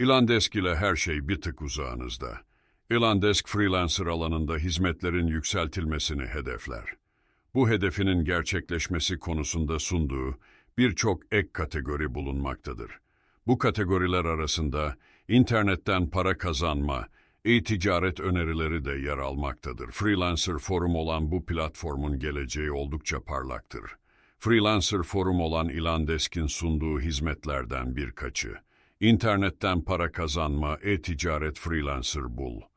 Ilandesk ile her şey bir tık uzağınızda. Ilandesk freelancer alanında hizmetlerin yükseltilmesini hedefler. Bu hedefinin gerçekleşmesi konusunda sunduğu birçok ek kategori bulunmaktadır. Bu kategoriler arasında internetten para kazanma, e-ticaret önerileri de yer almaktadır. Freelancer Forum olan bu platformun geleceği oldukça parlaktır. Freelancer Forum olan Ilandesk'in sunduğu hizmetlerden birkaçı. İnternetten para kazanma, e-ticaret freelancer bul.